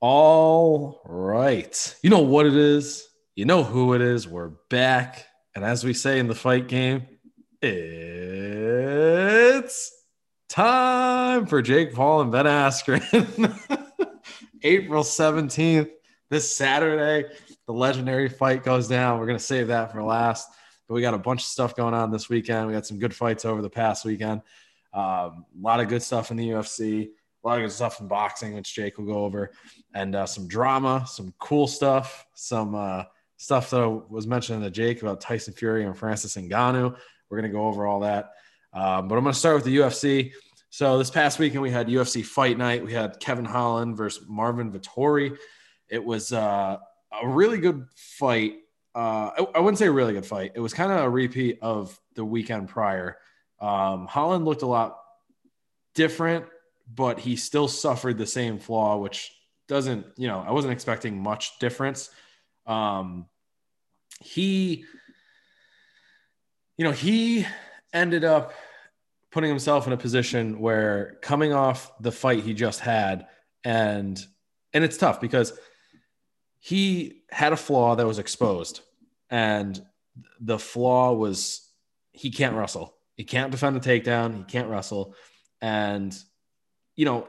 All right. You know what it is. You know who it is. We're back. And as we say in the fight game, it's time for Jake Paul and Ben Askren. April 17th, this Saturday, the legendary fight goes down. We're going to save that for last. But we got a bunch of stuff going on this weekend. We got some good fights over the past weekend. Um, a lot of good stuff in the UFC lot of good stuff in boxing, which Jake will go over, and uh, some drama, some cool stuff, some uh, stuff that I was mentioned to Jake about Tyson Fury and Francis Ngannou. We're going to go over all that. Um, but I'm going to start with the UFC. So this past weekend, we had UFC Fight Night. We had Kevin Holland versus Marvin Vettori. It was uh, a really good fight. Uh, I, I, wouldn't say a really good fight. It was kind of a repeat of the weekend prior. Um, Holland looked a lot different but he still suffered the same flaw, which doesn't, you know, I wasn't expecting much difference. Um, he, you know, he ended up putting himself in a position where coming off the fight he just had, and and it's tough because he had a flaw that was exposed, and the flaw was he can't wrestle. He can't defend a takedown. He can't wrestle, and you know,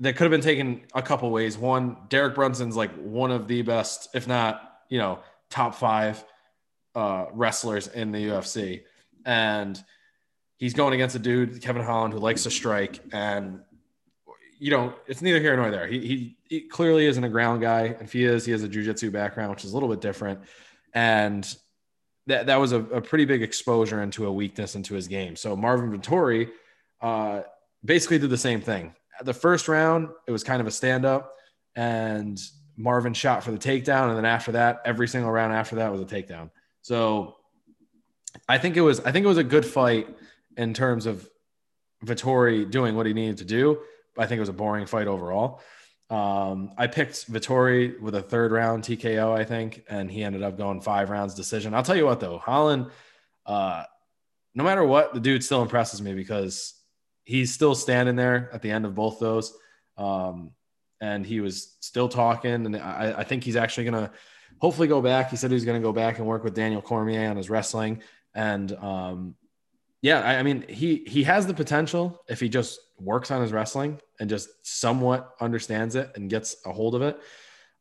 that could have been taken a couple ways. One, Derek Brunson's like one of the best, if not, you know, top five uh, wrestlers in the UFC. And he's going against a dude, Kevin Holland, who likes to strike. And, you know, it's neither here nor there. He, he, he clearly isn't a ground guy. And if he is, he has a jujitsu background, which is a little bit different. And that, that was a, a pretty big exposure into a weakness into his game. So Marvin Vettori uh, basically did the same thing the first round, it was kind of a stand up, and Marvin shot for the takedown. And then after that, every single round after that was a takedown. So I think it was I think it was a good fight in terms of Vettori doing what he needed to do. I think it was a boring fight overall. Um, I picked Vettori with a third round TKO, I think, and he ended up going five rounds decision. I'll tell you what though, Holland, uh, no matter what, the dude still impresses me because he's still standing there at the end of both those. Um, and he was still talking. And I, I think he's actually going to hopefully go back. He said he's going to go back and work with Daniel Cormier on his wrestling. And um, yeah, I, I, mean, he he has the potential if he just works on his wrestling and just somewhat understands it and gets a hold of it.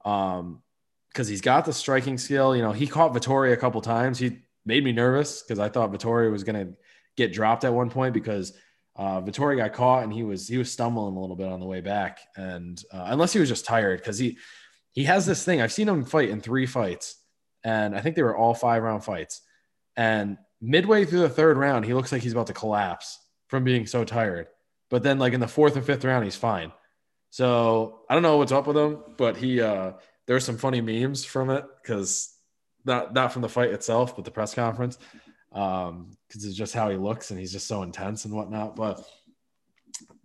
Um, because he's got the striking skill. You know, he caught Vettori a couple times. He made me nervous because I thought Vettori was going to get dropped at one point because uh, Vettori got caught and he was he was stumbling a little bit on the way back, and uh, unless he was just tired because he he has this thing. I've seen him fight in three fights, and I think they were all five round fights. And midway through the third round, he looks like he's about to collapse from being so tired. But then, like in the fourth and fifth round, he's fine. So I don't know what's up with him, but he uh, there's some funny memes from it because not not from the fight itself, but the press conference um, because it's just how he looks and he's just so intense and whatnot. But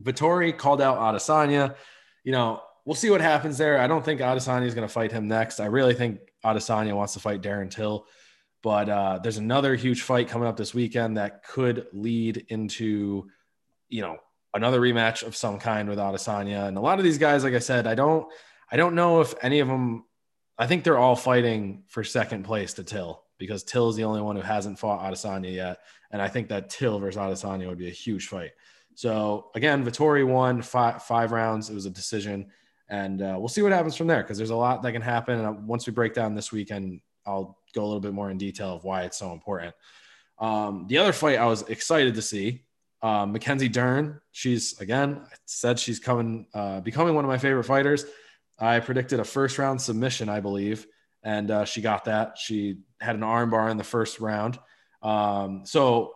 Vettori called out Adesanya. You know, we'll see what happens there. I don't think Adesanya is going to fight him next. I really think Adesanya wants to fight Darren Till. But uh, there's another huge fight coming up this weekend that could lead into, you know, another rematch of some kind with Adesanya. And a lot of these guys, like I said, I don't, I don't know if any of them. I think they're all fighting for second place to Till because Till is the only one who hasn't fought Adesanya yet. And I think that Till versus Adesanya would be a huge fight. So again, Vettori won five, five rounds. It was a decision. And uh, we'll see what happens from there because there's a lot that can happen. And once we break down this weekend, I'll go a little bit more in detail of why it's so important. Um, the other fight I was excited to see, um, Mackenzie Dern. She's again said she's coming, uh, becoming one of my favorite fighters. I predicted a first round submission, I believe, and uh, she got that. She had an armbar in the first round. Um, so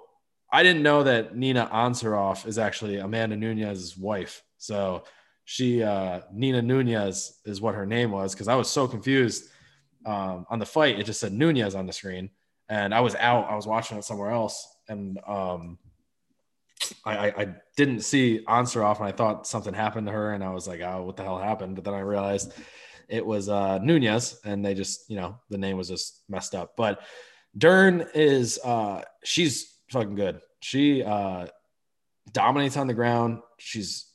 I didn't know that Nina Ansaroff is actually Amanda Nunes's wife. So she, uh, Nina Nunes is what her name was because I was so confused um, on the fight. It just said Nunes on the screen, and I was out. I was watching it somewhere else, and um, I, I, didn't see Ansaroff, and I thought something happened to her, and I was like, "Oh, what the hell happened?" But then I realized it was uh, Nunes, and they just, you know, the name was just messed up. But Dern is, uh, she's fucking good. She uh, dominates on the ground. She's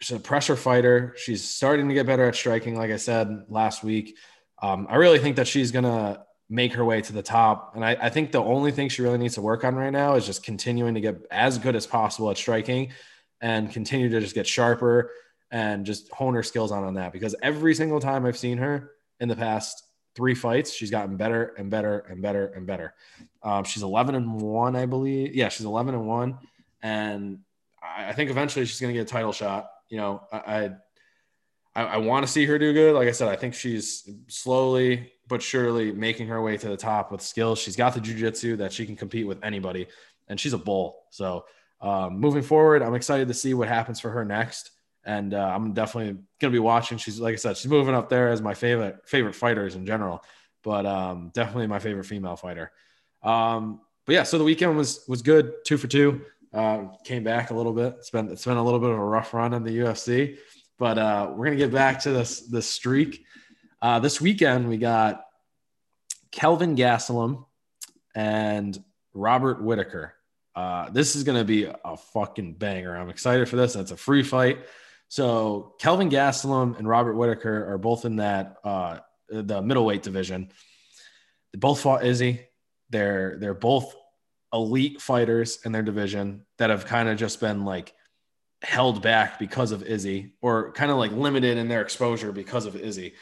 she's a pressure fighter. She's starting to get better at striking, like I said last week. Um, I really think that she's gonna make her way to the top. And I, I, think the only thing she really needs to work on right now is just continuing to get as good as possible at striking and continue to just get sharper and just hone her skills on on that. Because every single time I've seen her in the past three fights, she's gotten better and better and better and better. Um, she's 11 and one, I believe. Yeah, she's 11 and one. And I, think eventually she's going to get a title shot. You know, I, I, I want to see her do good. Like I said, I think she's slowly but surely making her way to the top with skills. She's got the jujitsu that she can compete with anybody, and she's a bull. So um, moving forward, I'm excited to see what happens for her next. And uh, I'm definitely gonna be watching. She's like I said, she's moving up there as my favorite favorite fighters in general, but um, definitely my favorite female fighter. Um, but yeah, so the weekend was was good, two for two. Uh, came back a little bit. It's been it's been a little bit of a rough run in the UFC, but uh, we're gonna get back to this this streak. Uh, this weekend, we got Kelvin Gastelum and Robert Whitaker. Uh, this is to be a fucking banger. I'm excited for this. It's a free fight. So Kelvin Gastelum and Robert Whitaker are both in that uh, the middleweight division. They both fought Izzy. They're they're both elite fighters in their division that have kind of just been like held back because of Izzy or kind of like limited in their exposure because of Izzy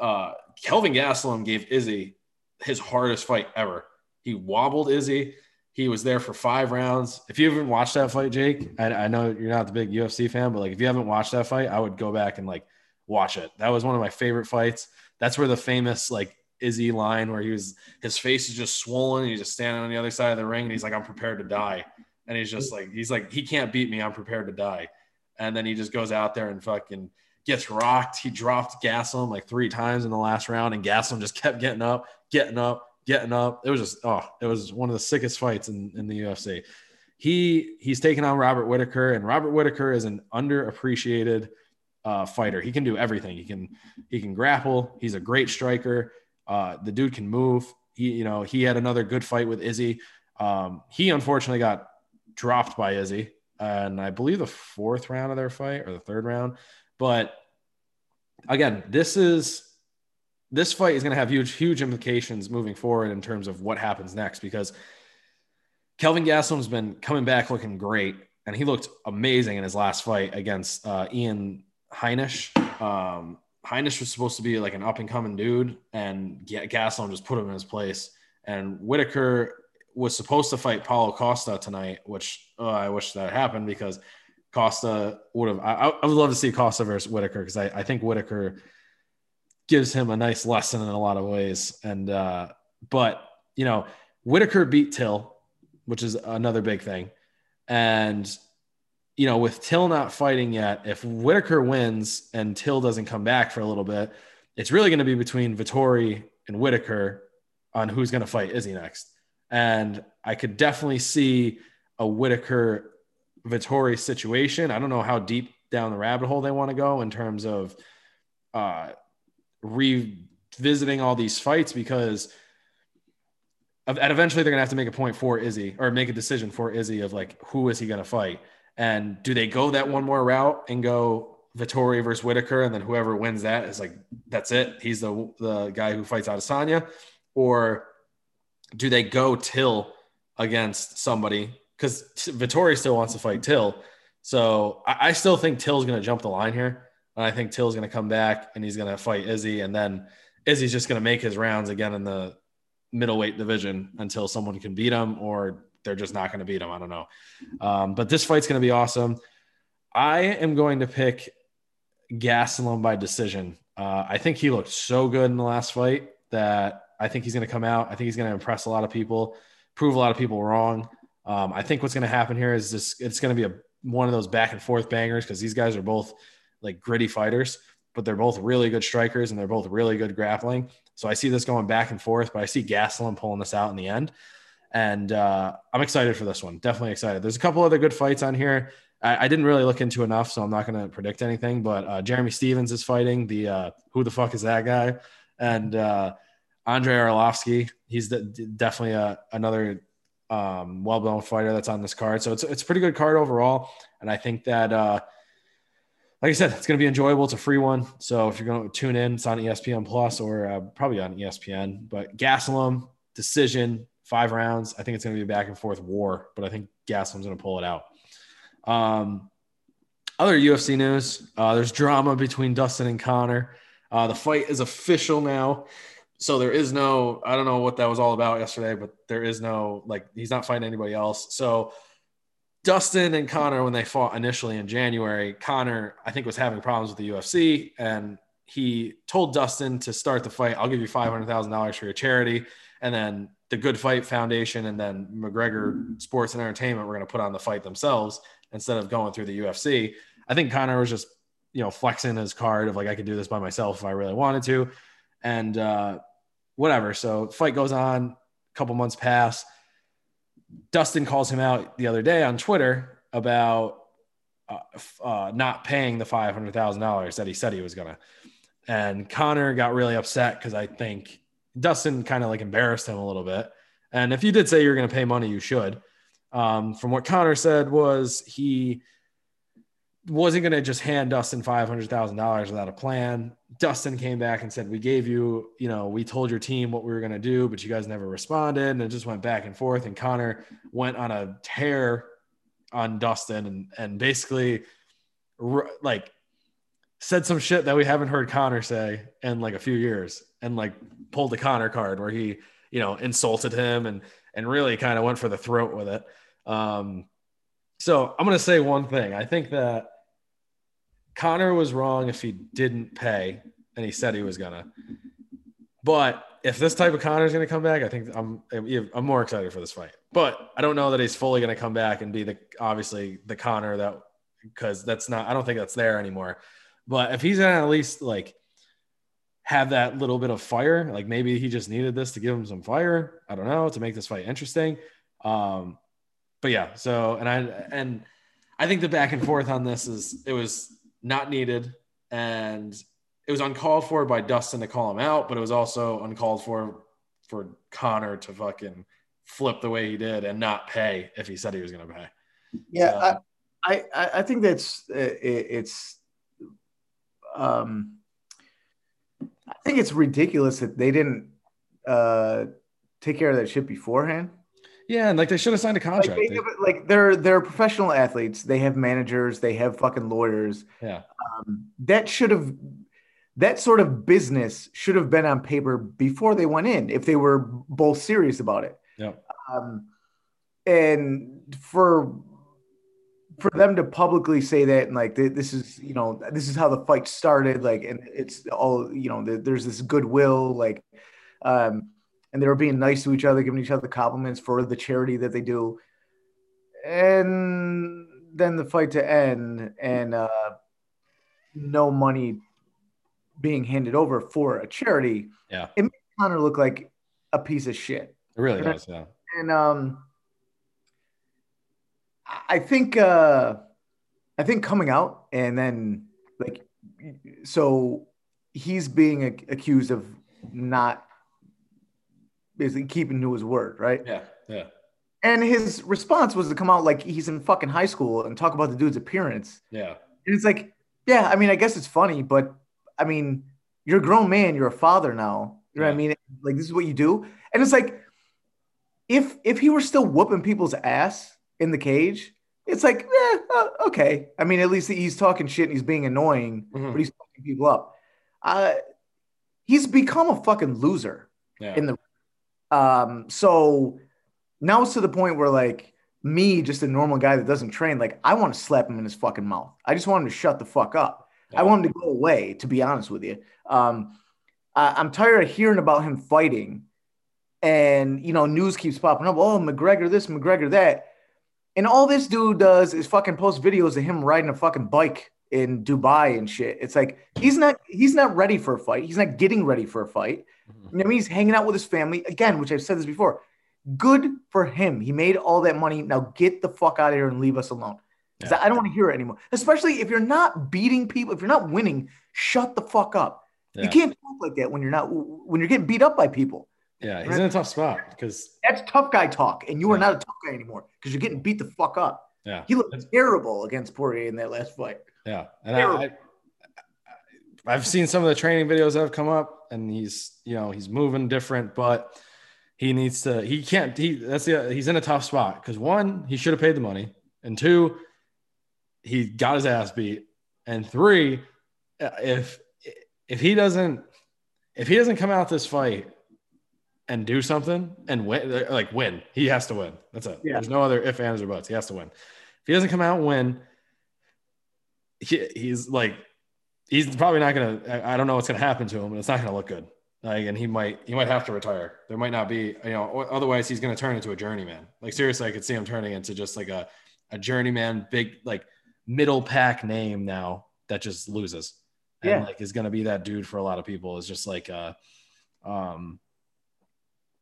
uh, Kelvin Gastelum gave Izzy his hardest fight ever. He wobbled Izzy. He was there for five rounds. If you haven't watched that fight, Jake, I, I, know you're not the big UFC fan, but like if you haven't watched that fight, I would go back and like watch it. That was one of my favorite fights. That's where the famous like Izzy line where he was his face is just swollen. He's just standing on the other side of the ring and he's like, I'm prepared to die. And he's just like, he's like, he can't beat me. I'm prepared to die. And then he just goes out there and fucking gets rocked. He dropped Gastelum like three times in the last round, and Gastelum just kept getting up, getting up, getting up. It was just oh, it was one of the sickest fights in, in the UFC. He he's taking on Robert Whitaker, and Robert Whitaker is an underappreciated uh, fighter. He can do everything. He can he can grapple. He's a great striker. Uh, the dude can move. He you know he had another good fight with Izzy. Um, he unfortunately got dropped by Izzy, and I believe the fourth round of their fight or the third round. But again, this is this fight is going to have huge, huge implications moving forward in terms of what happens next because Kelvin Gastelum's been coming back looking great, and he looked amazing in his last fight against uh, Ian Heinisch. Um, Heinisch was supposed to be like an up and coming dude, and Gastelum just put him in his place. And Whitaker was supposed to fight Paulo Costa tonight, which oh, I wish that happened because Costa would have. I, I would love to see Costa versus Whitaker because I, I think Whitaker gives him a nice lesson in a lot of ways. And uh, but you know, Whitaker beat Till, which is another big thing. And you know, with Till not fighting yet, if Whitaker wins and Till doesn't come back for a little bit, it's really going to be between Vettori and Whitaker on who's going to fight Izzy next. And I could definitely see a Whitaker Vettori situation. I don't know how deep down the rabbit hole they want to go in terms of uh, revisiting all these fights because and eventually they're gonna have to make a point for Izzy or make a decision for Izzy of like who is he gonna fight and do they go that one more route and go Vettori versus Whitaker and then whoever wins that is like that's it he's the the guy who fights out of Adesanya or do they go Till against somebody because Vettori still wants to fight Till. So I, I still think Till's to jump the line here. And I think Till's going to come back and he's going to fight Izzy. And then Izzy's just going to make his rounds again in the middleweight division until someone can beat him or they're just not going to beat him. I don't know. Um, but this fight's going to be awesome. I am going to pick Gastelum by decision. Uh, I think he looked so good in the last fight that I think he's going to come out. I think he's going to impress a lot of people, prove a lot of people wrong. Um, I think what's going to happen here is this: it's going to be a one of those back and forth bangers because these guys are both like gritty fighters, but they're both really good strikers and they're both really good grappling. So I see this going back and forth, but I see Gastelum pulling this out in the end, and uh, I'm excited for this one. Definitely excited. There's a couple other good fights on here. I, I didn't really look into enough, so I'm not going to predict anything. But uh, Jeremy Stephens is fighting the uh, who the fuck is that guy, and uh, Andrei Arlovsky. He's the, definitely a, another um, well-known fighter that's on this card. So it's it's a pretty good card overall, and I think that uh, like I said, it's going to be enjoyable. It's a free one. So if you're going to tune in, it's on ESPN Plus or uh, probably on ESPN. But Gastelum decision, five rounds. I think it's going to be a back and forth war, but I think Gastelum's going to pull it out. Um, other UFC news: uh, there's drama between Dustin and Conor. Uh, the fight is official now, so there is no. I don't know what that was all about yesterday, but there is no like he's not fighting anybody else. So Dustin and Conor, when they fought initially in January, Conor, I think, was having problems with the UFC. And he told Dustin to start the fight. I'll give you $500,000 for your charity. And then the Good Fight Foundation and then McGregor Sports and Entertainment were going to put on the fight themselves instead of going through the UFC. I think Conor was just, you know, flexing his card of like, I could do this by myself if I really wanted to. And uh, whatever. So fight goes on, a couple months pass Dustin calls him out the other day on Twitter about uh, uh, not paying the five hundred thousand dollars that he said he was gonna, and Conor got really upset because I think Dustin kind of like embarrassed him a little bit. And if you did say you're gonna pay money, you should. Um, from what Connor said was he wasn't going to just hand Dustin $500,000 without a plan. Dustin came back and said, We gave you, you know, we told your team what we were going to do, but you guys never responded. And it just went back and forth. And Conor went on a tear on Dustin and, and basically like said some shit that we haven't heard Conor say in like a few years and like pulled the Conor card where he, you know, insulted him and, and really kind of went for the throat with it. Um, so I'm going to say one thing. I think that Conor was wrong if he didn't pay, and he said he was gonna. But if this type of Conor is to come back, I think I'm I'm more excited for this fight. But I don't know that he's fully to come back and be the obviously the Conor that because that's not I don't think that's there anymore. But if he's to at least like have that little bit of fire, like maybe he just needed this to give him some fire. I don't know to make this fight interesting. Um, but yeah, so and I and I think the back and forth on this is it was not needed and it was uncalled for by Dustin to call him out, but it was also uncalled for for Conor to fucking flip the way he did and not pay if he said he was going to pay. Yeah, I, I I think that's uh, it's um I think it's ridiculous that they didn't uh take care of that shit beforehand. Yeah, and like they should have signed a contract. Like, they, like they're they're professional athletes. They have managers. They have fucking lawyers. Yeah. Um, that should have that sort of business should have been on paper before they went in if they were both serious about it. Yeah. Um, and for for them to publicly say that and like this is you know this is how the fight started like and it's all you know there's this goodwill like um and they were being nice to each other, giving each other compliments for the charity that they do. And then the fight to end, and uh, no money being handed over for a charity. Yeah, it makes Conor look like a piece of shit. It really and does. Yeah, and um, I think uh, I think coming out and then like so he's being accused of not basically keeping to his word, right? Yeah, yeah. And his response was to come out like he's in fucking high school and talk about the dude's appearance. Yeah. And it's like, yeah, I mean, I guess it's funny, but I mean, you're a grown man, you're a father now. You know yeah. what I mean? Like this is what you do. And it's like, if if he were still whooping people's ass in the cage, it's like, eh, uh, okay. I mean, at least he's talking shit and he's being annoying, mm-hmm. but he's fucking people up. Uh, he's become a fucking loser yeah. in the um, so now it's to the point where like me, just a normal guy that doesn't train, like I want to slap him in his fucking mouth. I just want him to shut the fuck up. Yeah. I want him to go away, to be honest with you. Um, I, I'm tired of hearing about him fighting and you know, news keeps popping up. Oh, McGregor this, McGregor that. And all this dude does is fucking post videos of him riding a fucking bike in Dubai and shit. It's like he's not he's not ready for a fight. He's not getting ready for a fight. Mm-hmm. You know, he's hanging out with his family again, which I've said this before. Good for him. He made all that money. Now get the fuck out of here and leave us alone. Yeah. I don't want to hear it anymore. Especially if you're not beating people, if you're not winning, shut the fuck up. Yeah. You can't talk like that when you're not when you're getting beat up by people. Yeah, he's right? in a tough spot because that's tough guy talk, and you are not a tough guy anymore because you're getting beat the fuck up. Yeah. He looked terrible against Poirier in that last fight. Yeah. And I, I, I've seen some of the training videos that have come up and he's, you know, he's moving different, but he needs to, he can't, he, that's the, he's in a tough spot because one, he should have paid the money. And two, he got his ass beat. And three, uh, if, if he doesn't, if he doesn't come out this fight and do something and win, like win, he has to win. That's it. Yeah. There's no other if, ands, or buts. He has to win. If he doesn't come out and win, he, he's like, he's probably not gonna. I don't know what's gonna happen to him, but it's not gonna look good. Like, and he might he might have to retire. There might not be, you know, otherwise he's gonna turn into a journeyman. Like seriously, I could see him turning into just like a a journeyman, big like middle pack name now that just loses. And yeah. like is gonna be that dude for a lot of people. Is just like uh um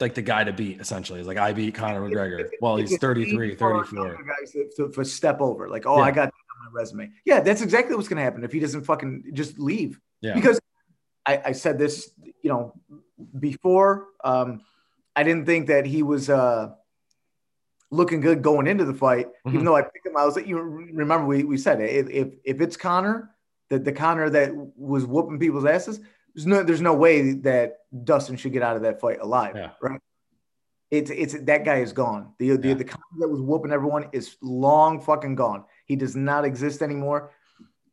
like the guy to beat essentially. Is like I beat Conor McGregor. Well, he's 33, 34. Guys to, to step over. Like, oh, yeah. I got resume. Yeah, that's exactly what's gonna happen if he doesn't fucking just leave. Yeah. Because I, I said this, you know, before. Um, I didn't think that he was uh looking good going into the fight, mm-hmm. even though I picked him. I was like, you remember we, we said if, if if it's Conor, that the Conor that was whooping people's asses, there's no there's no way that Dustin should get out of that fight alive, yeah. right? It's it's that guy is gone. The the, yeah. the Conor that was whooping everyone is long fucking gone. He does not exist anymore.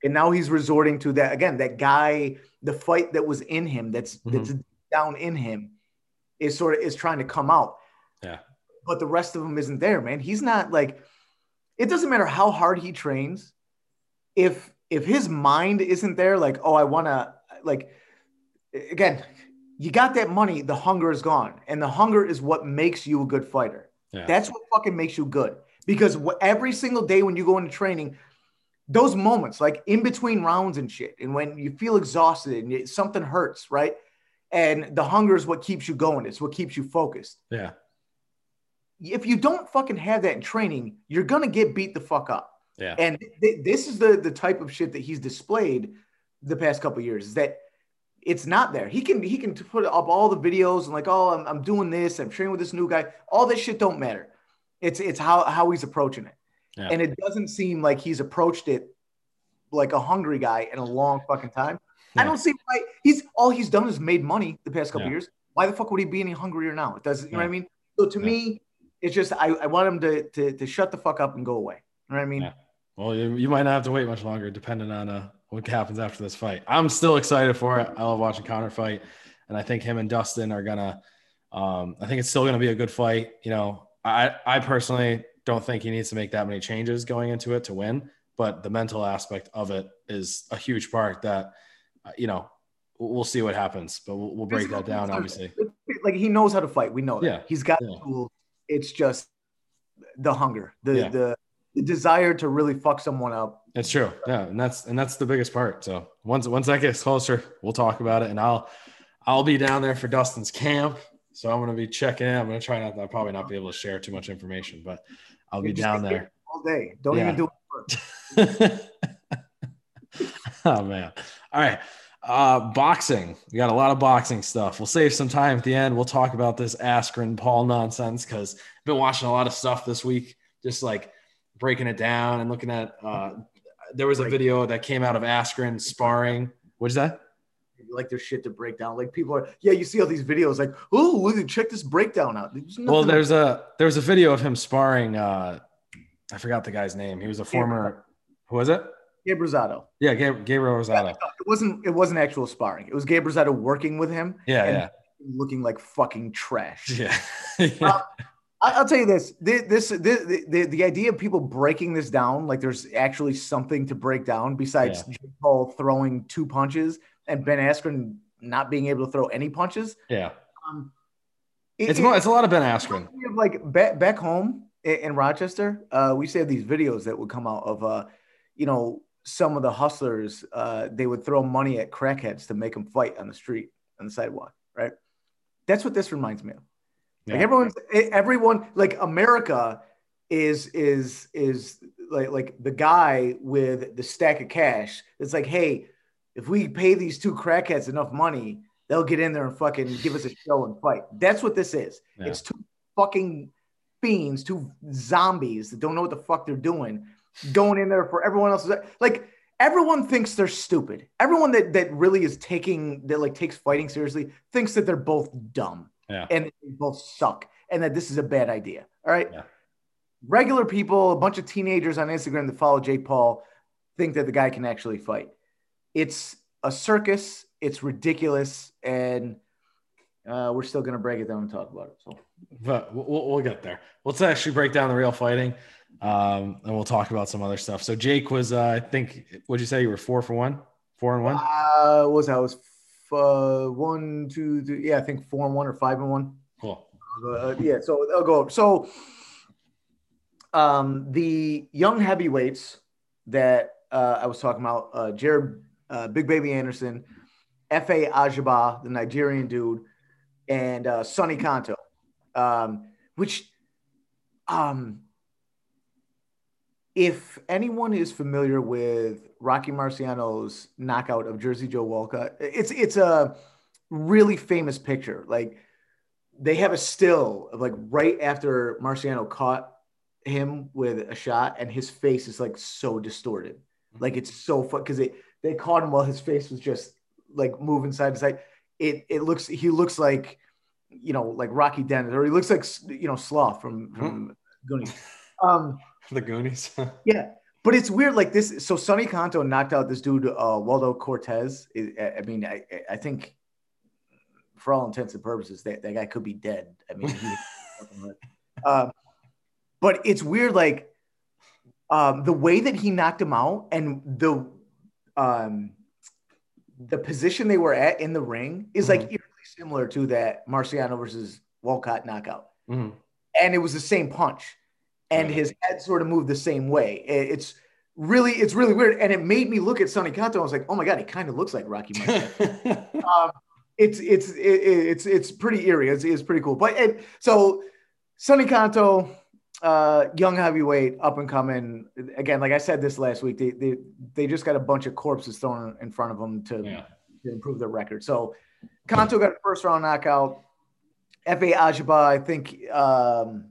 And now he's resorting to that again, that guy, the fight that was in him, that's mm-hmm. that's down in him, is sort of is trying to come out. Yeah. But the rest of him isn't there, man. He's not like it doesn't matter how hard he trains. If if his mind isn't there, like, oh, I wanna like again, you got that money, the hunger is gone. And the hunger is what makes you a good fighter. Yeah. That's what fucking makes you good because mm-hmm. every single day when you go into training, those moments, like in between rounds and shit, and when you feel exhausted and something hurts, right? And the hunger is what keeps you going. It's what keeps you focused. Yeah. If you don't fucking have that in training, you're gonna get beat the fuck up. Yeah. And th- this is the the type of shit that he's displayed the past couple years. Is that it's not there. He can he can put up all the videos and like, oh, I'm, I'm doing this. I'm training with this new guy. All this shit don't matter. It's it's how how he's approaching it, yeah. and it doesn't seem like he's approached it like a hungry guy in a long fucking time. Yeah. I don't see why he's all he's done is made money the past couple yeah. years. Why the fuck would he be any hungrier now? It doesn't. You know what I mean? So to me, it's just I, I want him to, to to shut the fuck up and go away. You know what I mean? Well, you, you might not have to wait much longer, depending on uh, what happens after this fight. I'm still excited for it. I love watching Conor fight, and I think him and Dustin are gonna. Um, I think it's still gonna be a good fight. You know, I, I personally don't think he needs to make that many changes going into it to win, but the mental aspect of it is a huge part that, uh, you know, we'll see what happens, but we'll, we'll break that down, obviously. Like he knows how to fight. We know that. Yeah. He's got yeah. tools. It's just the hunger, the, yeah. the, the desire to really fuck someone up. It's true. Yeah. And that's, and that's the biggest part. So once, once that gets closer, we'll talk about it and I'll, I'll be down there for Dustin's camp so I'm going to be checking in. I'm going to try not. I'll probably not be able to share too much information, but I'll be down there all day. Don't yeah. even do it. oh man! All right. Uh, boxing. We got a lot of boxing stuff. We'll save some time at the end. We'll talk about this Askren Paul nonsense because I've been watching a lot of stuff this week, just like breaking it down and looking at. Uh, there was a video that came out of Askren sparring. What's that? Like their shit to break down. Like people are, yeah, you see all these videos like, oh, check this breakdown out. There's well, there's a there's a video of him sparring. Uh, I forgot the guy's name. He was a former. Who was it? Gabe Rosado. Yeah, Gabe, Gabriel Rosado. It wasn't. It wasn't actual sparring. It was Gabe Rosado working with him. Yeah, yeah. Looking like fucking trash. Yeah. yeah. Uh, I'll tell you this: this, this, this the, the idea of people breaking this down, like there's actually something to break down besides yeah. Paul throwing two punches and Ben Askren not being able to throw any punches. Yeah. Um, it, it's, more, it's a lot of Ben Askren. Like back, back home in, in Rochester, uh, we used to have these videos that would come out of, uh, you know, some of the hustlers, uh, they would throw money at crackheads to make them fight on the street, on the sidewalk, right? That's what this reminds me of. Yeah. Like everyone's, everyone, like America is, is, is like, like the guy with the stack of cash. It's like, hey, if we pay these two crackheads enough money, they'll get in there and fucking give us a show and fight. That's what this is. Yeah. It's two fucking fiends, two zombies that don't know what the fuck they're doing, going in there for everyone else. Like everyone thinks they're stupid. Everyone that that really is taking that like takes fighting seriously thinks that they're both dumb Yeah. and they both suck and that this is a bad idea. All right. Yeah. Regular people, a bunch of teenagers on Instagram that follow Jake Paul think that the guy can actually fight. It's a circus. It's ridiculous. And uh, we're still going to break it down and talk about it. So, But we'll, we'll get there. Let's actually break down the real fighting, um, and we'll talk about some other stuff. So Jake was, uh, I think, what'd you say? You were four for one, four and one. uh, what was that? I was f- uh, one, two, three. Yeah, I think four and one or five and one. Cool. Uh, yeah, so I'll go. So, um, the young heavyweights that uh, I was talking about, uh, Jared, uh, Big Baby Anderson, Efe Ajaba, the Nigerian dude, and uh, Sonny Conto, um, which, um, if anyone is familiar with Rocky Marciano's knockout of Jersey Joe Walcott, it's it's a really famous picture. Like they have a still of like right after Marciano caught him with a shot, and his face is like so distorted. Like it's so fun because they they caught him while his face was just like moving side to side. It it looks he looks like you know like Rocky Dennis or he looks like you know Sloth from from Goonies. Um, The Goonies. yeah, but it's weird. Like this, so Sonny Conto knocked out this dude, uh, Waldo Cortez. I, I mean, I, I think for all intents and purposes, that, that guy could be dead. I mean, he, um, but it's weird, like um, the way that he knocked him out and the um, the position they were at in the ring is like eerily similar to that Marciano versus Walcott knockout. Mhm. and it was the same punch. And Yeah. his head sort of moved the same way. It's really it's really weird. And it made me look at Sonny Conto I was like oh my god he kind of looks like Rocky Marciano. Um, it's it's it, it's it's pretty eerie. It's, it's pretty cool. But it, so Sonny Conto uh young heavyweight up and coming again like I said this last week they they, they just got a bunch of corpses thrown in front of them to yeah. to improve their record. So Conto got a first round knockout. Efe Ajaba, I think, um,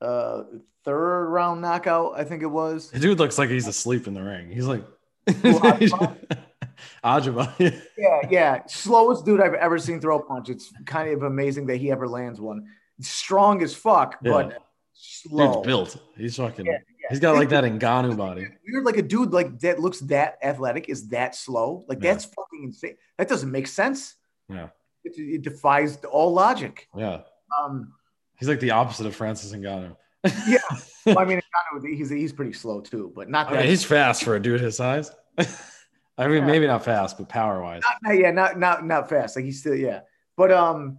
uh, third round knockout, I think it was. The dude looks like he's asleep in the ring. He's like Ajaba? Ajaba. Yeah, yeah. Slowest dude I've ever seen throw a punch. It's kind of amazing that he ever lands one. Strong as fuck, Yeah. Slow. Dude's built. He's fucking. Yeah, He's got like that Ngannou body. Weird, like a dude like that looks that athletic is that slow. Like Yeah. that's fucking insane. That doesn't make sense. Yeah. It, it defies all logic. Yeah. Um, He's like the opposite of Francis Ngannou. Yeah. well, I mean, Ngannou, he's he's pretty slow too, but not that. mean, he's fast for a dude his size. I mean, Yeah. maybe not fast, but power wise. yeah, not not not fast. Like he's still yeah. But um,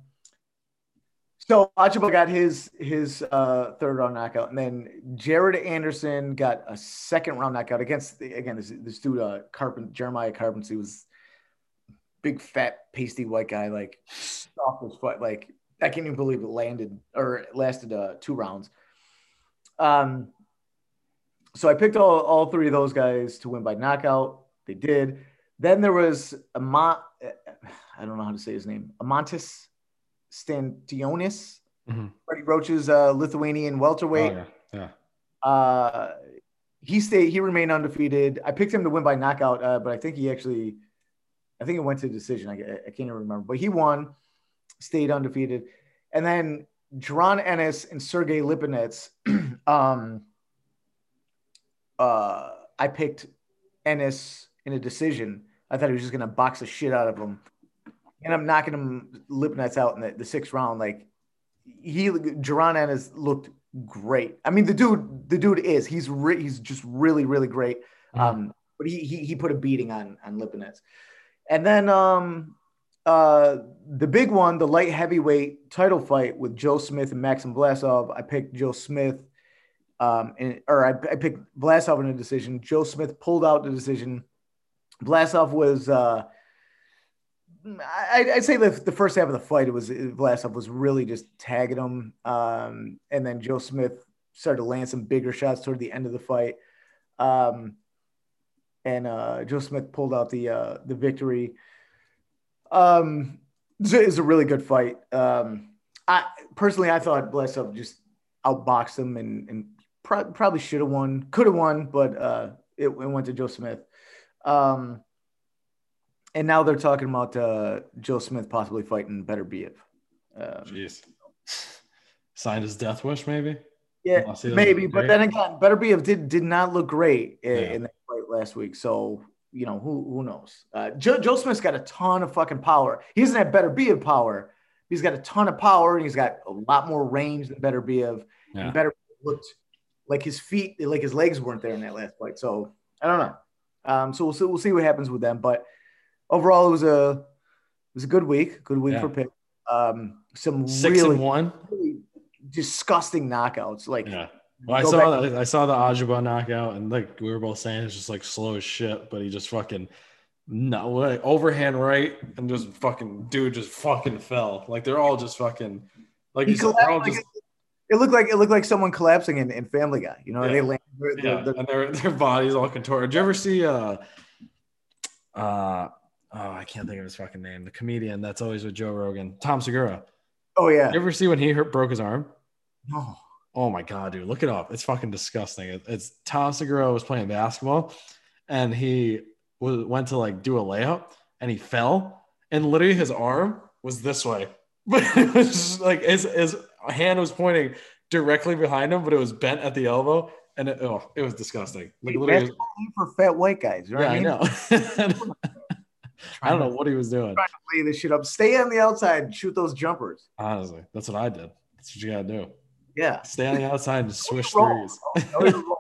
so Ajaba got his his uh third round knockout, and then Jared Anderson got a second round knockout against again this this dude uh Carpent Jeremiah Karpency was big fat pasty white guy like soft as foot like I can't even believe it landed or lasted uh two rounds. Um, so I picked all, all three of those guys to win by knockout. They did. Then there was Amont, I don't know how to say his name, Amontis Stantionis, Mhm. Freddie Roach's uh, Lithuanian Oh, welterweight. yeah. Yeah. Uh, he stayed. He remained undefeated. I picked him to win by knockout, uh, but I think he actually, I think it went to decision. I, I can't even remember, but he won, stayed undefeated, and then Jaron Ennis and Sergey Lipinets. um, uh, I picked Ennis in a decision. I thought he was just gonna box the shit out of him, and I'm knocking him Lipinets out in the, the sixth round. Like he, Jaron Ennis looked great. I mean, the dude, the dude is he's re- he's just really really great. Um, but he, he he put a beating on on Lipinets, and then um uh the big one, the light heavyweight title fight with Joe Smith and Maxim Vlasov. I picked Joe Smith, um, and or I, I picked Vlasov in a decision. Joe Smith pulled out the decision. Vlasov was uh. I, I'd say the, the first half of the fight, it was Vlasov was really just tagging him, um, and then Joe Smith started to land some bigger shots toward the end of the fight, um, and uh, Joe Smith pulled out the uh, the victory. Um, it was a really good fight. Um, I personally, I thought Vlasov just outboxed him and and pro- probably should have won, could have won, but uh, it, it went to Joe Smith. Um, and now they're talking about uh, Joe Smith possibly fighting Beterbiev. Um, Jeez. Signed his death wish, maybe. yeah, Unless he doesn't maybe, but then again, Better Beterbiev did did not look great in, Yeah. in that fight last week. So you know who who knows? Uh, Joe, Joe Smith's got a ton of fucking power. He doesn't have Better Beterbiev power. He's got a ton of power and he's got a lot more range than Beterbiev. Yeah. And Beterbiev looked like his feet, like his legs weren't there in that last fight. So I don't know. Um, so we'll see, we'll see what happens with them. But overall, it was a it was a good week. Good week Yeah. for pick. Um, some Six really, and one. really disgusting knockouts. Like Yeah. Well, I saw that. I saw the Ajuba knockout, and like we were both saying, it's just like slow as shit. But he just fucking no like, overhand right, and just fucking dude just fucking fell. Like they're all just fucking like He you said, they're all just it looked like it looked like someone collapsing in, in Family Guy. You know, Yeah. they land. they're- yeah, they're- and their their bodies all contorted. Did you ever see uh uh oh I can't think of his fucking name. The comedian that's always with Joe Rogan, Tom Segura. oh yeah. You ever see when he hurt, broke his arm? No. Oh my god, dude, look it up. It's fucking disgusting. It, it's Tom Segura was playing basketball, and he was, went to like do a layup, and he fell, and literally his arm was this way, but it was just like his his hand was pointing directly behind him, but it was bent at the elbow, and it, oh, it was disgusting. Like literally, ain't for fat white guys. You know yeah, I know. I don't know what he was doing. Trying to lay this shit up. Stay on the outside and shoot those jumpers. Honestly, that's what I did. That's what you gotta do. Yeah. Stay on the outside and swish threes. No, you're wrong.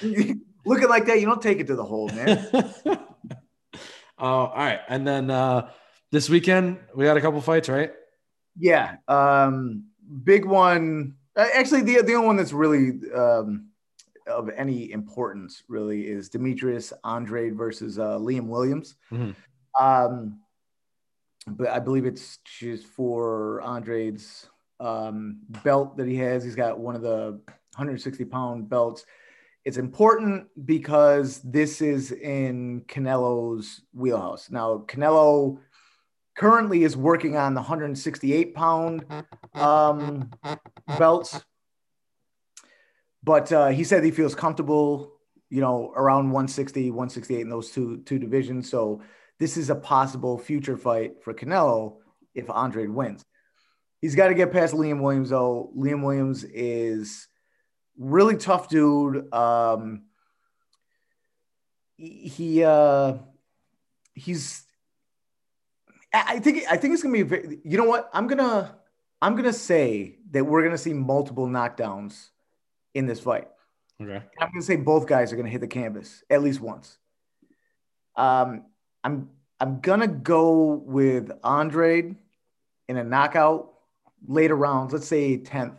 You- Looking like that, you don't take it to the hole, man. uh, all right. And then uh, this weekend, we had a couple fights, right? Yeah. Um, big one. uh, Actually, the, the only one that's really um, of any importance really is Demetrius Andrade versus uh, Liam Williams. Mhm. Um, but I believe it's just for Andrade's um, belt that he has. He's got one of the 160 pound belts. It's important because this is in Canelo's wheelhouse. Now, Canelo currently is working on the 168 pound um, belts, but uh, he said he feels comfortable, you know, around 160, 168 in those two two divisions. So this is a possible future fight for Canelo if Andrade wins. He's got to get past Liam Williams though. Liam Williams is really tough dude. Um, he uh, he's I I think I think it's gonna be. You know what? I'm gonna I'm gonna say that we're gonna see multiple knockdowns in this fight. Okay. I'm gonna say both guys are gonna hit the canvas at least once. Um, I'm I'm gonna go with Andrade in a knockout later rounds. Let's say 10th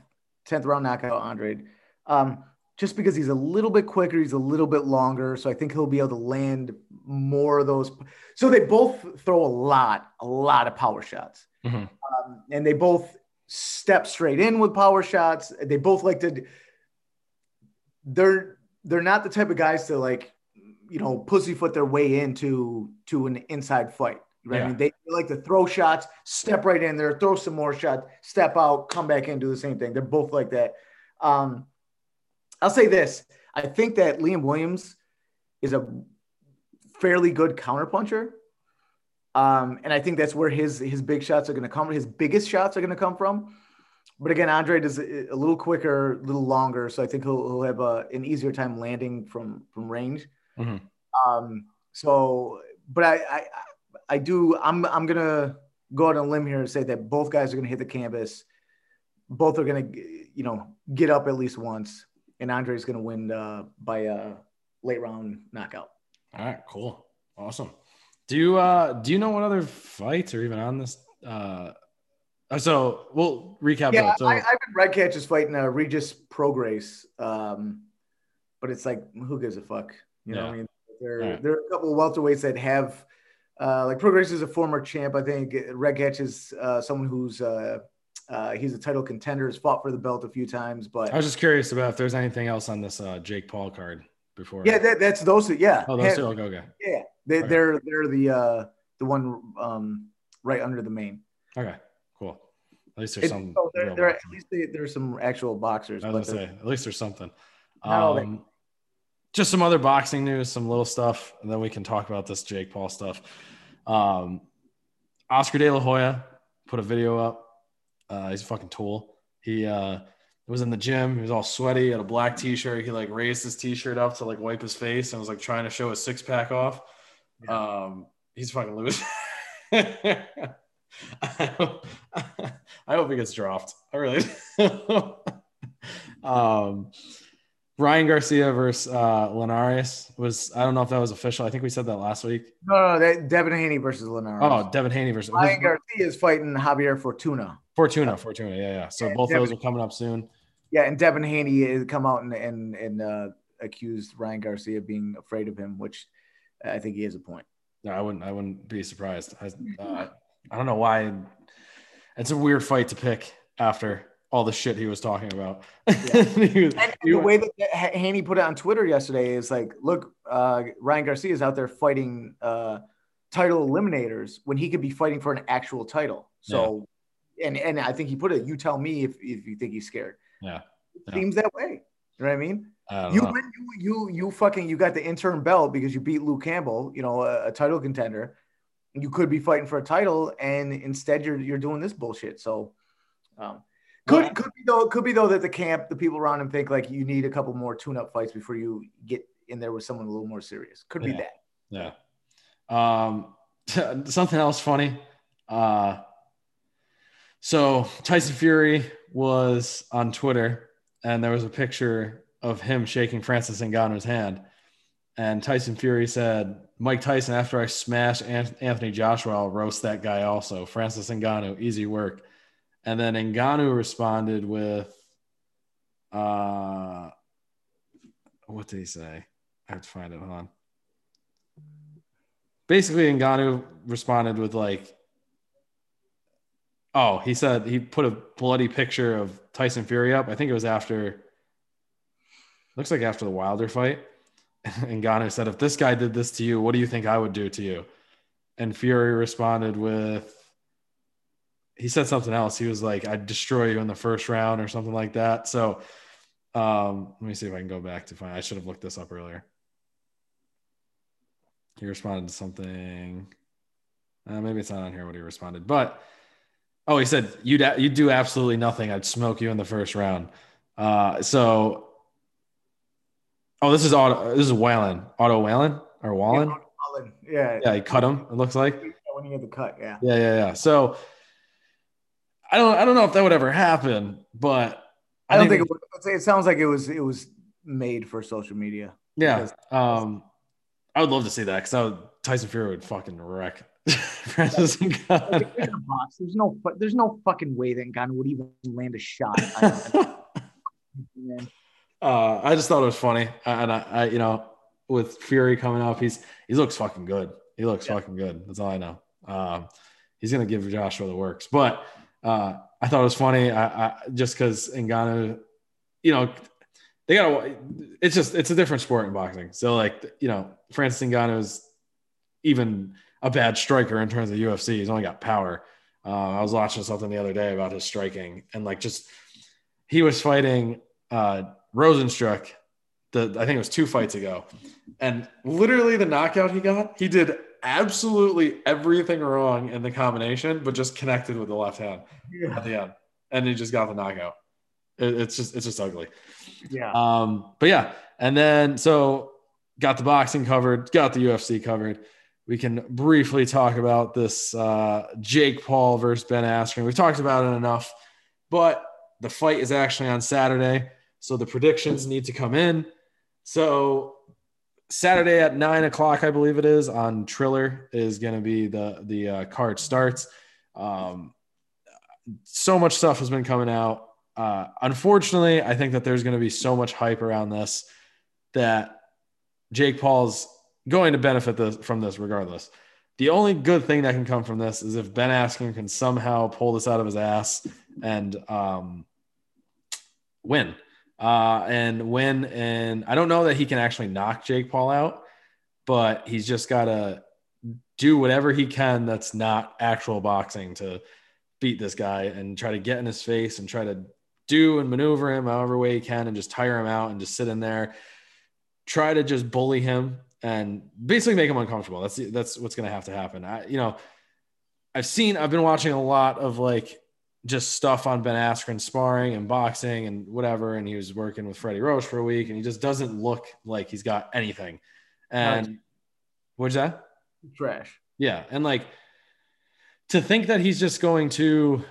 10th round knockout Andrade, Um, just because he's a little bit quicker, he's a little bit longer, so I think he'll be able to land more of those. So they both throw a lot, a lot of power shots, Mhm. um, and they both step straight in with power shots. They both like to. They're they're not the type of guys to like, you know, pussyfoot their way into to an inside fight. Right? I mean, they, like to throw shots, step right in there, throw some more shots, step out, come back in, do the same thing. They're both like that. Um, I'll say this: I think that Liam Williams is a fairly good counterpuncher. Um, and I think that's where his his big shots are going to come. His biggest shots are going to come from. But again, Andrade is a, a little quicker, a little longer, so I think he'll, he'll have a, an easier time landing from from range. Mhm. Um, so, but I, I I do I'm I'm gonna go out on a limb here and say that both guys are gonna hit the canvas. Both are gonna you know get up at least once, and Andrade's gonna win uh, by a late round knockout. All right. Cool. Awesome. Do you uh do you know what other fights are even on this? Uh, so we'll recap. Yeah. So I, I've been Redkach is fighting uh, Regis Prograis, um, but it's like who gives a fuck? You know, what I mean, there Right. there are a couple of welterweights that have uh, like Prograis is a former champ. I think Redkach is uh, someone who's uh, uh, he's a title contender, has fought for the belt a few times, but I was just curious about if there's anything else on this uh, Jake Paul card before. yeah, that, that's those. two- Yeah, Oh, those two. Okay. okay. yeah, they, Okay. they're they're the uh, the one um, right under the main. Okay, cool. At least there's It- some. oh, there, there, at least they, there's some actual boxers. I was gonna say, at least there's something. Um, just some other boxing news, some little stuff, and then we can talk about this Jake Paul stuff. Um, Oscar De La Hoya put a video up. Uh, he's a fucking tool. He uh, was in the gym. He was all sweaty, had a black t-shirt. He like raised his t-shirt up to like wipe his face and was like trying to show his six pack off. Um, he's fucking loose. I hope, I hope he gets dropped. I really. do. um, Ryan Garcia versus uh, Linares was. I don't know if that was official. I think we said that last week. No, no, that Devin Haney versus Linares. Oh, Devin Haney versus Ryan Garcia is fighting Javier Fortuna. Fortuna. Fortuna. Yeah, yeah. So both Devin- those are coming up soon. Yeah, and Devin Haney has come out and and, and uh, accused Ryan Garcia of being afraid of him, which I think he has a point. No, I wouldn't. I wouldn't be surprised. I, uh, I don't know why. It's a weird fight to pick after all the shit he was talking about. He was- And the way that Haney put it on Twitter yesterday is like, look, uh, Ryan Garcia is out there fighting uh, title eliminators when he could be fighting for an actual title. So, and and I think he put it. You tell me if, if you think he's scared. Yeah. It Yeah. seems that way. You know what I mean? I You know. win, you you you fucking you got the interim belt because you beat Luke Campbell, you know, a, a title contender. You could be fighting for a title, and instead you're you're doing this bullshit. So, um, could Well- could be though could be though that the camp, the people around him think like you need a couple more tune-up fights before you get in there with someone a little more serious. Could be that. Yeah. Um, something else funny. Uh, so Tyson Fury was on Twitter, and there was a picture of him shaking Francis Ngannou's hand. And Tyson Fury said, "Mike Tyson, after I smash An- Anthony Joshua, I'll roast that guy also. Francis Ngannou, easy work." And then Ngannou responded with, uh, "What did he say? I have to find it. Hold on." basically Ngannou responded with like oh he said he put a bloody picture of Tyson Fury up I think it was after looks like after the Wilder fight and Ngannou said if this guy did this to you what do you think I would do to you and Fury responded with he said something else he was like I'd destroy you in the first round or something like that so um let me see if I can go back to find I should have looked this up earlier he responded to something. Uh, maybe it's not on here what he responded, but oh, he said you'd you'd do absolutely nothing. I'd smoke you in the first round. Uh, so, oh, this is Otto. This is Whalen, Otto Whalen or Wallin. Yeah, Yeah, he cut him. It looks like. when he had the cut, yeah. Yeah, yeah, yeah. So, I don't, I don't know if that would ever happen, but I don't think it, would, it sounds like it was it was made for social media. Yeah. because- Um, I would love to see that because Tyson Fury would fucking wreck Francis Ngannou. if you're in a box, there's no there's no fucking way that Ngannou would even land a shot. Man. uh, I just thought it was funny, and I, I, you know, with Fury coming up, he's he looks fucking good. He looks Yeah. fucking good. That's all I know. Um, he's gonna give Joshua the works, but uh, I thought it was funny. I, I just because Ngannou, you know, they got. It's just it's a different sport in boxing. So like you know, Francis Ngannou is even a bad striker in terms of UFC. He's only got power. Uh, I was watching something the other day about his striking, and like just he was fighting uh, Rozenstruik. The I think it was two fights ago, and literally the knockout he got, he did absolutely everything wrong in the combination, but just connected with the left hand Yeah. at the end, and he just got the knockout. It, it's just it's just ugly. yeah. Um, but yeah, and then so got the boxing covered, got the UFC covered. We can briefly talk about this uh, Jake Paul versus Ben Askren. We've talked about it enough, but the fight is actually on Saturday, so the predictions need to come in. So Saturday at nine o'clock, I believe it is on Triller is going to be the the uh, card starts. Um, so much stuff has been coming out. Uh, unfortunately, I think that there's going to be so much hype around this that Jake Paul's going to benefit this, from this regardless. The only good thing that can come from this is if Ben Askren can somehow pull this out of his ass and um, win. Uh, and when And I don't know that he can actually knock Jake Paul out, but he's just got to do whatever he can that's not actual boxing to beat this guy and try to get in his face and try to do and maneuver him however way he can and just tire him out and just sit in there, try to just bully him and basically make him uncomfortable. That's that's what's going to have to happen. I, you know, I've seen, I've been watching a lot of like just stuff on Ben Askren sparring and boxing and whatever. And he was working with Freddie Roach for a week and he just doesn't look like he's got anything. And what's that? Trash. Yeah. And like to think that he's just going to,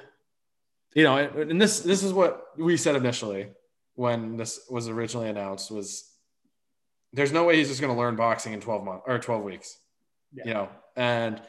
you know, and this, this is what we said initially when this was originally announced was there's no way he's just going to learn boxing in 12 months or 12 weeks, yeah. you know, and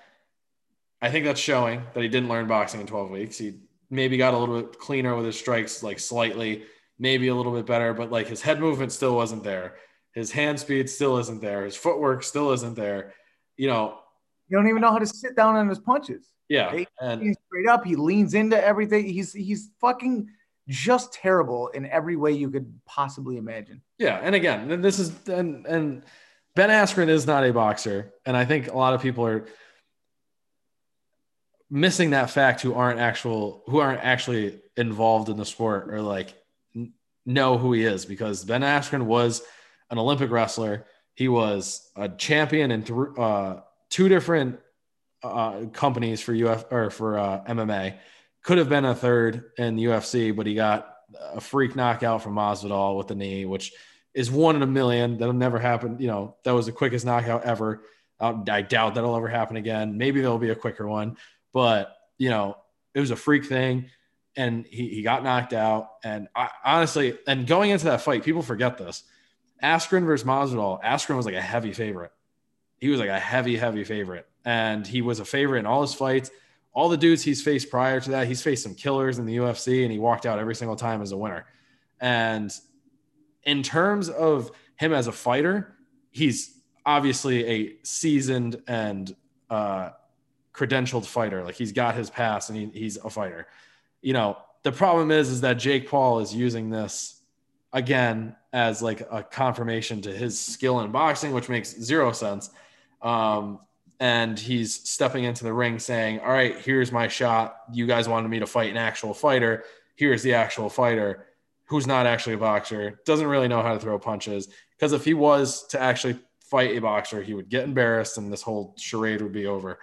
I think that's showing that he didn't learn boxing in 12 weeks. He maybe got a little bit cleaner with his strikes, like slightly, maybe a little bit better, but like his head movement still wasn't there. His hand speed still isn't there. His footwork still isn't there. You know, you don't even know how to sit down on his punches. Yeah, he, and he's straight up. He leans into everything. He's he's fucking just terrible in every way you could possibly imagine. Yeah, and again, this is and and Ben Askren is not a boxer, and I think a lot of people are missing that fact who aren't actual who aren't actually involved in the sport or like n- know who he is because Ben Askren was an Olympic wrestler. He was a champion in th- uh, two different uh, companies for UF or for uh, MMA. Could have been a third in the UFC, but he got a freak knockout from Masvidal with the knee, which is one in a million. That'll never happen. You know, that was the quickest knockout ever. I doubt that'll ever happen again. Maybe there'll be a quicker one. But, you know, it was a freak thing and he, he got knocked out. And I, honestly, and going into that fight, people forget this. Askren versus Masvidal, Askren was like a heavy favorite. He was like a heavy, heavy favorite. And he was a favorite in all his fights. All the dudes he's faced prior to that, he's faced some killers in the UFC and he walked out every single time as a winner. And in terms of him as a fighter, he's obviously a seasoned and uh, credentialed fighter. Like he's got his pass and he, he's a fighter. You know, the problem is, is that Jake Paul is using this again as like a confirmation to his skill in boxing, which makes zero sense. Um, and he's stepping into the ring saying, All right, here's my shot. You guys wanted me to fight an actual fighter. Here's the actual fighter who's not actually a boxer, doesn't really know how to throw punches. Because if he was to actually fight a boxer, he would get embarrassed and this whole charade would be over.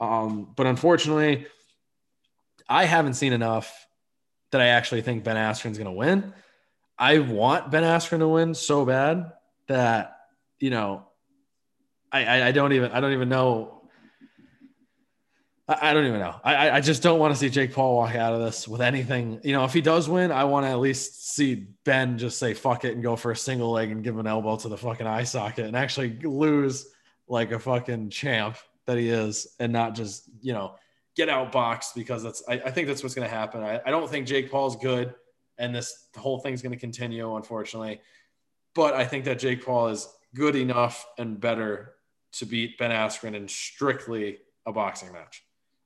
Um, but unfortunately, I haven't seen enough that I actually think Ben Askren's going to win. I want Ben Askren to win so bad that you know, I, I, I don't even I don't even know. I, don't even know. I I just don't want to see Jake Paul walk out of this with anything. You know, if he does win, I want to at least see Ben just say fuck it and go for a single leg and give an elbow to the fucking eye socket and actually lose like a fucking champ that he is and not just, you know, get outboxed because that's, I, I think that's what's going to happen. I, I don't think Jake Paul's good and this whole thing's going to continue, unfortunately. But I think that Jake Paul is good enough and better to beat Ben Askren in strictly a boxing match.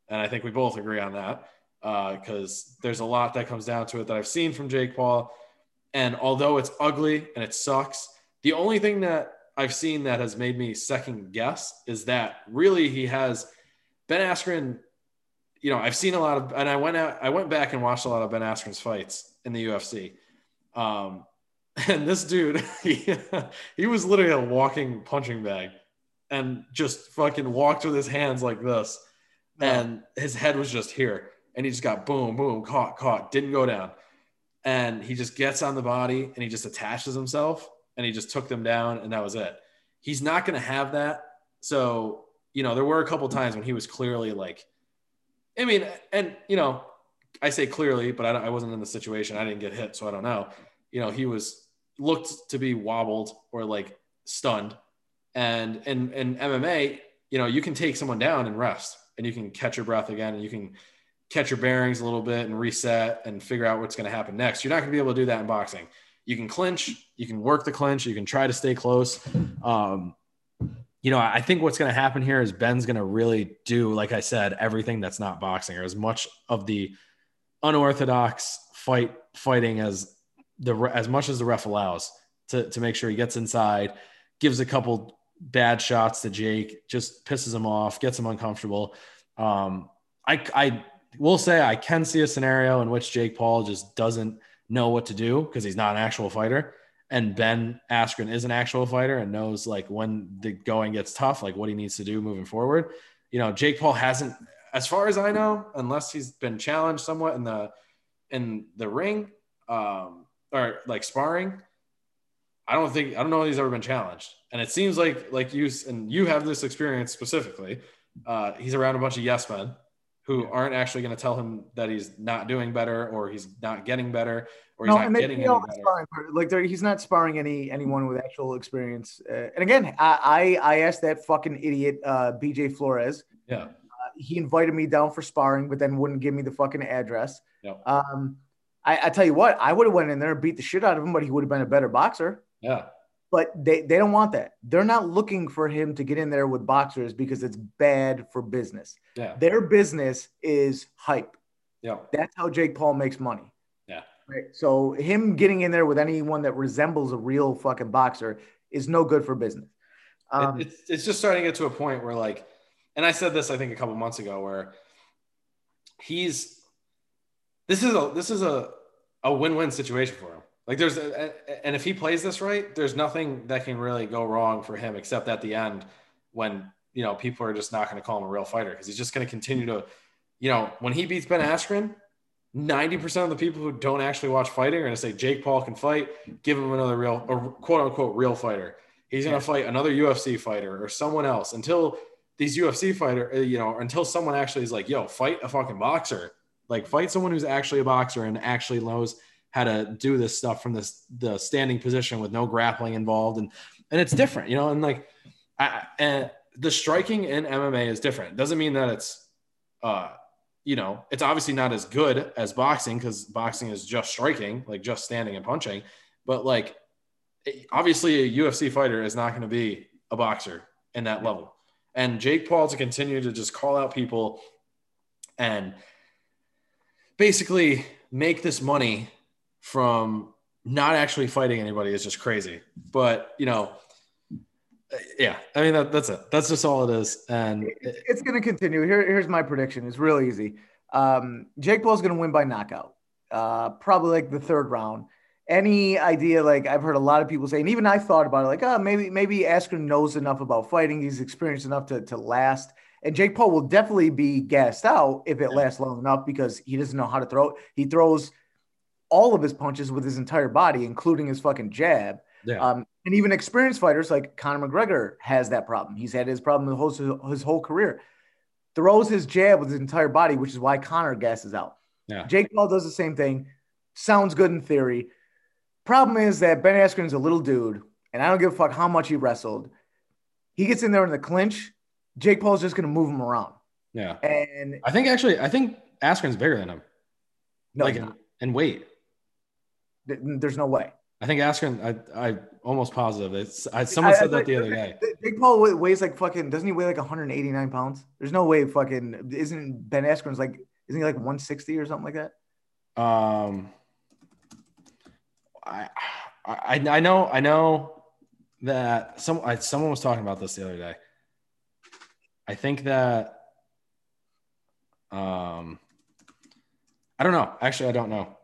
And I think we both agree on that because uh, there's a lot that comes down to it that I've seen from Jake Paul. And although it's ugly and it sucks, the only thing that I've seen that has made me second guess is that really he has Ben Askren. You know, I've seen a lot of, and I went out, I went back and watched a lot of Ben Askren's fights in the UFC. Um, and this dude, he, he was literally a walking punching bag and just fucking walked with his hands like this. And his head was just here. And he just got boom, boom, caught, caught, didn't go down. And he just gets on the body and he just attaches himself and he just took them down and that was it. He's not going to have that. So, you know, there were a couple times when he was clearly like, I mean, and, you know, I say clearly, but I, I wasn't in the situation. I didn't get hit. So I don't know. You know, he was looked to be wobbled or like stunned. And in, in MMA, you know, you can take someone down and rest and you can catch your breath again and you can catch your bearings a little bit and reset and figure out what's going to happen next. You're not going to be able to do that in boxing you can clinch, you can work the clinch, you can try to stay close. Um, you know, I think what's going to happen here is Ben's going to really do, like I said, everything that's not boxing or as much of the unorthodox fight fighting as the as much as the ref allows to to make sure he gets inside, gives a couple bad shots to Jake, just pisses him off, gets him uncomfortable. Um, I I will say I can see a scenario in which Jake Paul just doesn't know what to do because he's not an actual fighter. And Ben Askren is an actual fighter and knows like when the going gets tough, like what he needs to do moving forward. You know, Jake Paul hasn't, as far as I know, unless he's been challenged somewhat in the in the ring, um, or like sparring. I don't think I don't know he's ever been challenged. And it seems like like you and you have this experience specifically. Uh, he's around a bunch of yes men who aren't actually going to tell him that he's not doing better or he's not getting better or he's no, not getting any better. Like he's not sparring any anyone with actual experience. Uh, and again, I, I, I asked that fucking idiot uh, BJ Flores. Yeah. Uh, he invited me down for sparring, but then wouldn't give me the fucking address. Yep. Um, I, I tell you what, I would have went in there and beat the shit out of him, but he would have been a better boxer. Yeah. But they, they don't want that. They're not looking for him to get in there with boxers because it's bad for business. Yeah. Their business is hype. Yeah. That's how Jake Paul makes money. Yeah. Right. So him getting in there with anyone that resembles a real fucking boxer is no good for business. Um, it, it's, it's just starting to get to a point where like, and I said this I think a couple months ago where he's this is a this is a a win-win situation for him. Like there's, a, and if he plays this right, there's nothing that can really go wrong for him except at the end when you know people are just not going to call him a real fighter because he's just going to continue to, you know, when he beats Ben Askren, ninety percent of the people who don't actually watch fighting are going to say Jake Paul can fight, give him another real or quote unquote real fighter. He's going to fight another UFC fighter or someone else until these UFC fighter, uh, you know, until someone actually is like, yo, fight a fucking boxer, like fight someone who's actually a boxer and actually knows how to do this stuff from this the standing position with no grappling involved. And and it's different you know and like I, and the striking in MMA is different. Doesn't mean that it's uh you know it's obviously not as good as boxing because boxing is just striking like just standing and punching. But like obviously a UFC fighter is not going to be a boxer in that level. And Jake Paul to continue to just call out people and basically make this money from not actually fighting anybody is just crazy. But you know, yeah, I mean that, that's it. That's just all it is, and it's, it's going to continue. Here, here's my prediction. It's real easy. Um, Jake Paul's going to win by knockout, uh, probably like the third round. Any idea? Like I've heard a lot of people say, and even I thought about it. Like, oh, maybe maybe Askren knows enough about fighting. He's experienced enough to to last. And Jake Paul will definitely be gassed out if it lasts long enough because he doesn't know how to throw. He throws all of his punches with his entire body, including his fucking jab. Yeah. Um, and even experienced fighters like Conor McGregor has that problem. He's had his problem his whole, his whole career. Throws his jab with his entire body, which is why Conor gasses out. Yeah. Jake Paul does the same thing. Sounds good in theory. Problem is that Ben Askren's a little dude, and I don't give a fuck how much he wrestled. He gets in there in the clinch. Jake Paul's just going to move him around. Yeah. And I think actually, I think Askren's bigger than him. No, like, and weight. There's no way. I think Askren, I I almost positive. It's I, someone I, said I, that the other day. Big Paul weighs like fucking. Doesn't he weigh like 189 pounds? There's no way fucking. Isn't Ben Askren's like? Isn't he like 160 or something like that? Um, I I I know I know that some I, someone was talking about this the other day. I think that um I don't know. Actually, I don't know.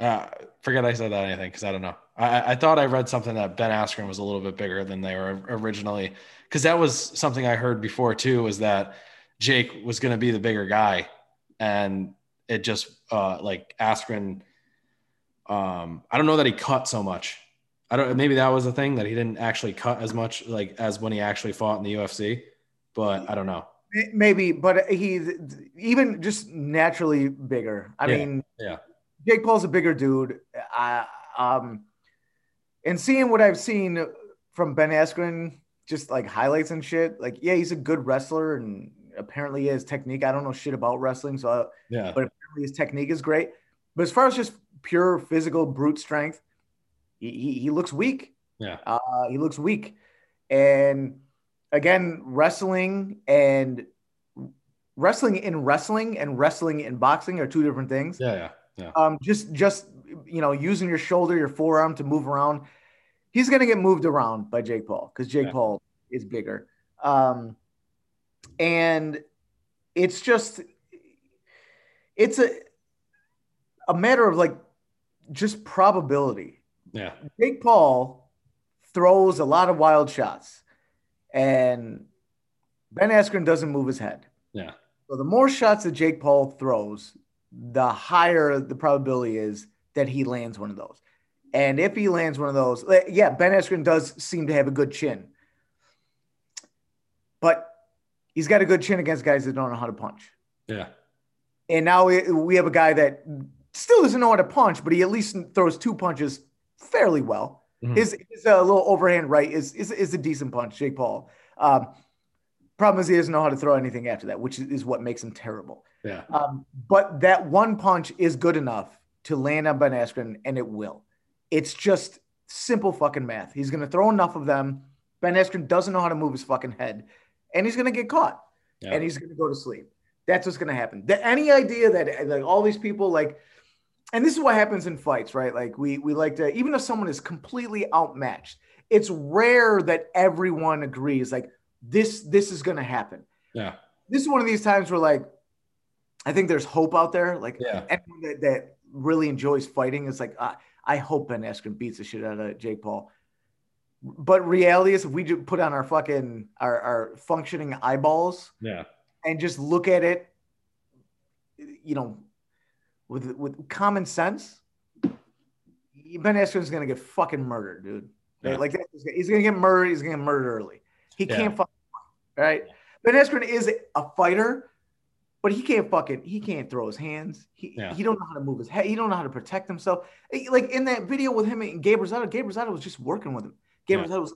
Uh, forget I said that anything because I don't know. I, I thought I read something that Ben Askren was a little bit bigger than they were originally because that was something I heard before too. Was that Jake was going to be the bigger guy, and it just uh, like Askren. Um, I don't know that he cut so much. I don't. Maybe that was the thing that he didn't actually cut as much like as when he actually fought in the UFC. But I don't know. Maybe, but he's even just naturally bigger. I yeah, mean, yeah Jake Paul's a bigger dude. I, um, and seeing what I've seen from Ben Askren, just like highlights and shit, like yeah, he's a good wrestler and apparently his technique. I don't know shit about wrestling, so I, yeah, but apparently his technique is great. But as far as just pure physical brute strength, he, he, he looks weak. Yeah, uh, he looks weak, and again, wrestling and wrestling in wrestling and wrestling in boxing are two different things. Yeah, yeah. Yeah. Um, just just you know, using your shoulder, your forearm to move around. He's gonna get moved around by Jake Paul because Jake yeah. Paul is bigger. Um, and it's just it's a a matter of like just probability. Yeah. Jake Paul throws a lot of wild shots, and Ben Askren doesn't move his head. Yeah. So the more shots that Jake Paul throws, the higher the probability is that he lands one of those. And if he lands one of those, yeah, Ben Askren does seem to have a good chin, but he's got a good chin against guys that don't know how to punch. Yeah. And now we, we have a guy that still doesn't know how to punch, but he at least throws two punches fairly well. Mhm. His, his uh, little overhand right is, is is a decent punch, Jake Paul. Um, problem is he doesn't know how to throw anything after that, which is what makes him terrible. Yeah. Um, but that one punch is good enough to land on Ben Askren, and it will. It's just simple fucking math. He's going to throw enough of them. Ben Askren doesn't know how to move his fucking head, and he's going to get caught, Yeah. and he's going to go to sleep. That's what's going to happen. The, any idea that like all these people like, and this is what happens in fights, right? Like we we like to even if someone is completely outmatched, it's rare that everyone agrees like this this is going to happen Yeah. this is one of these times where like I think there's hope out there. Like Yeah. anyone that, that really enjoys fighting is like uh, I hope Ben Askren beats the shit out of Jake Paul. But reality is, if we just put on our fucking our, our functioning eyeballs Yeah. and just look at it, you know, with with common sense, Ben Askren's gonna get fucking murdered, dude. Yeah. Like he's gonna get murdered. He's gonna get murdered early. He Yeah. can't fucking fight, right? Ben Askren is a fighter, but he can't fucking he can't throw his hands. He Yeah. he don't know how to move his head. He don't know how to protect himself. Like in that video with him and Gabe Rosado, Gabe Rosado was just working with him. Gabe Yeah. Rosado was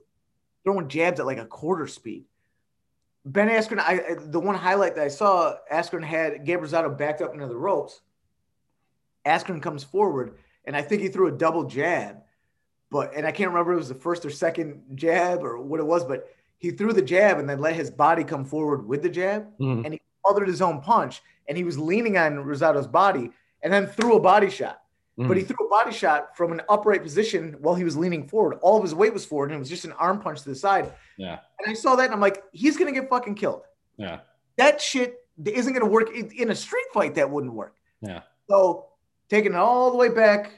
throwing jabs at like a quarter speed. Ben Askren, I the one highlight that I saw, Askren had Gabe Rosado backed up into the ropes. Askren comes forward, and I think he threw a double jab, but and I can't remember if it was the first or second jab or what it was, but he threw the jab and then let his body come forward with the jab, Mhm. and he mothered his own punch, and he was leaning on Rosado's body, and then threw a body shot. But he Mhm. threw a body shot from an upright position while he was leaning forward. All of his weight was forward, and it was just an arm punch to the side. Yeah. And I saw that, and I'm like, he's gonna get fucking killed. Yeah. That shit isn't gonna work in in a street fight. That wouldn't work. Yeah. So taking it all the way back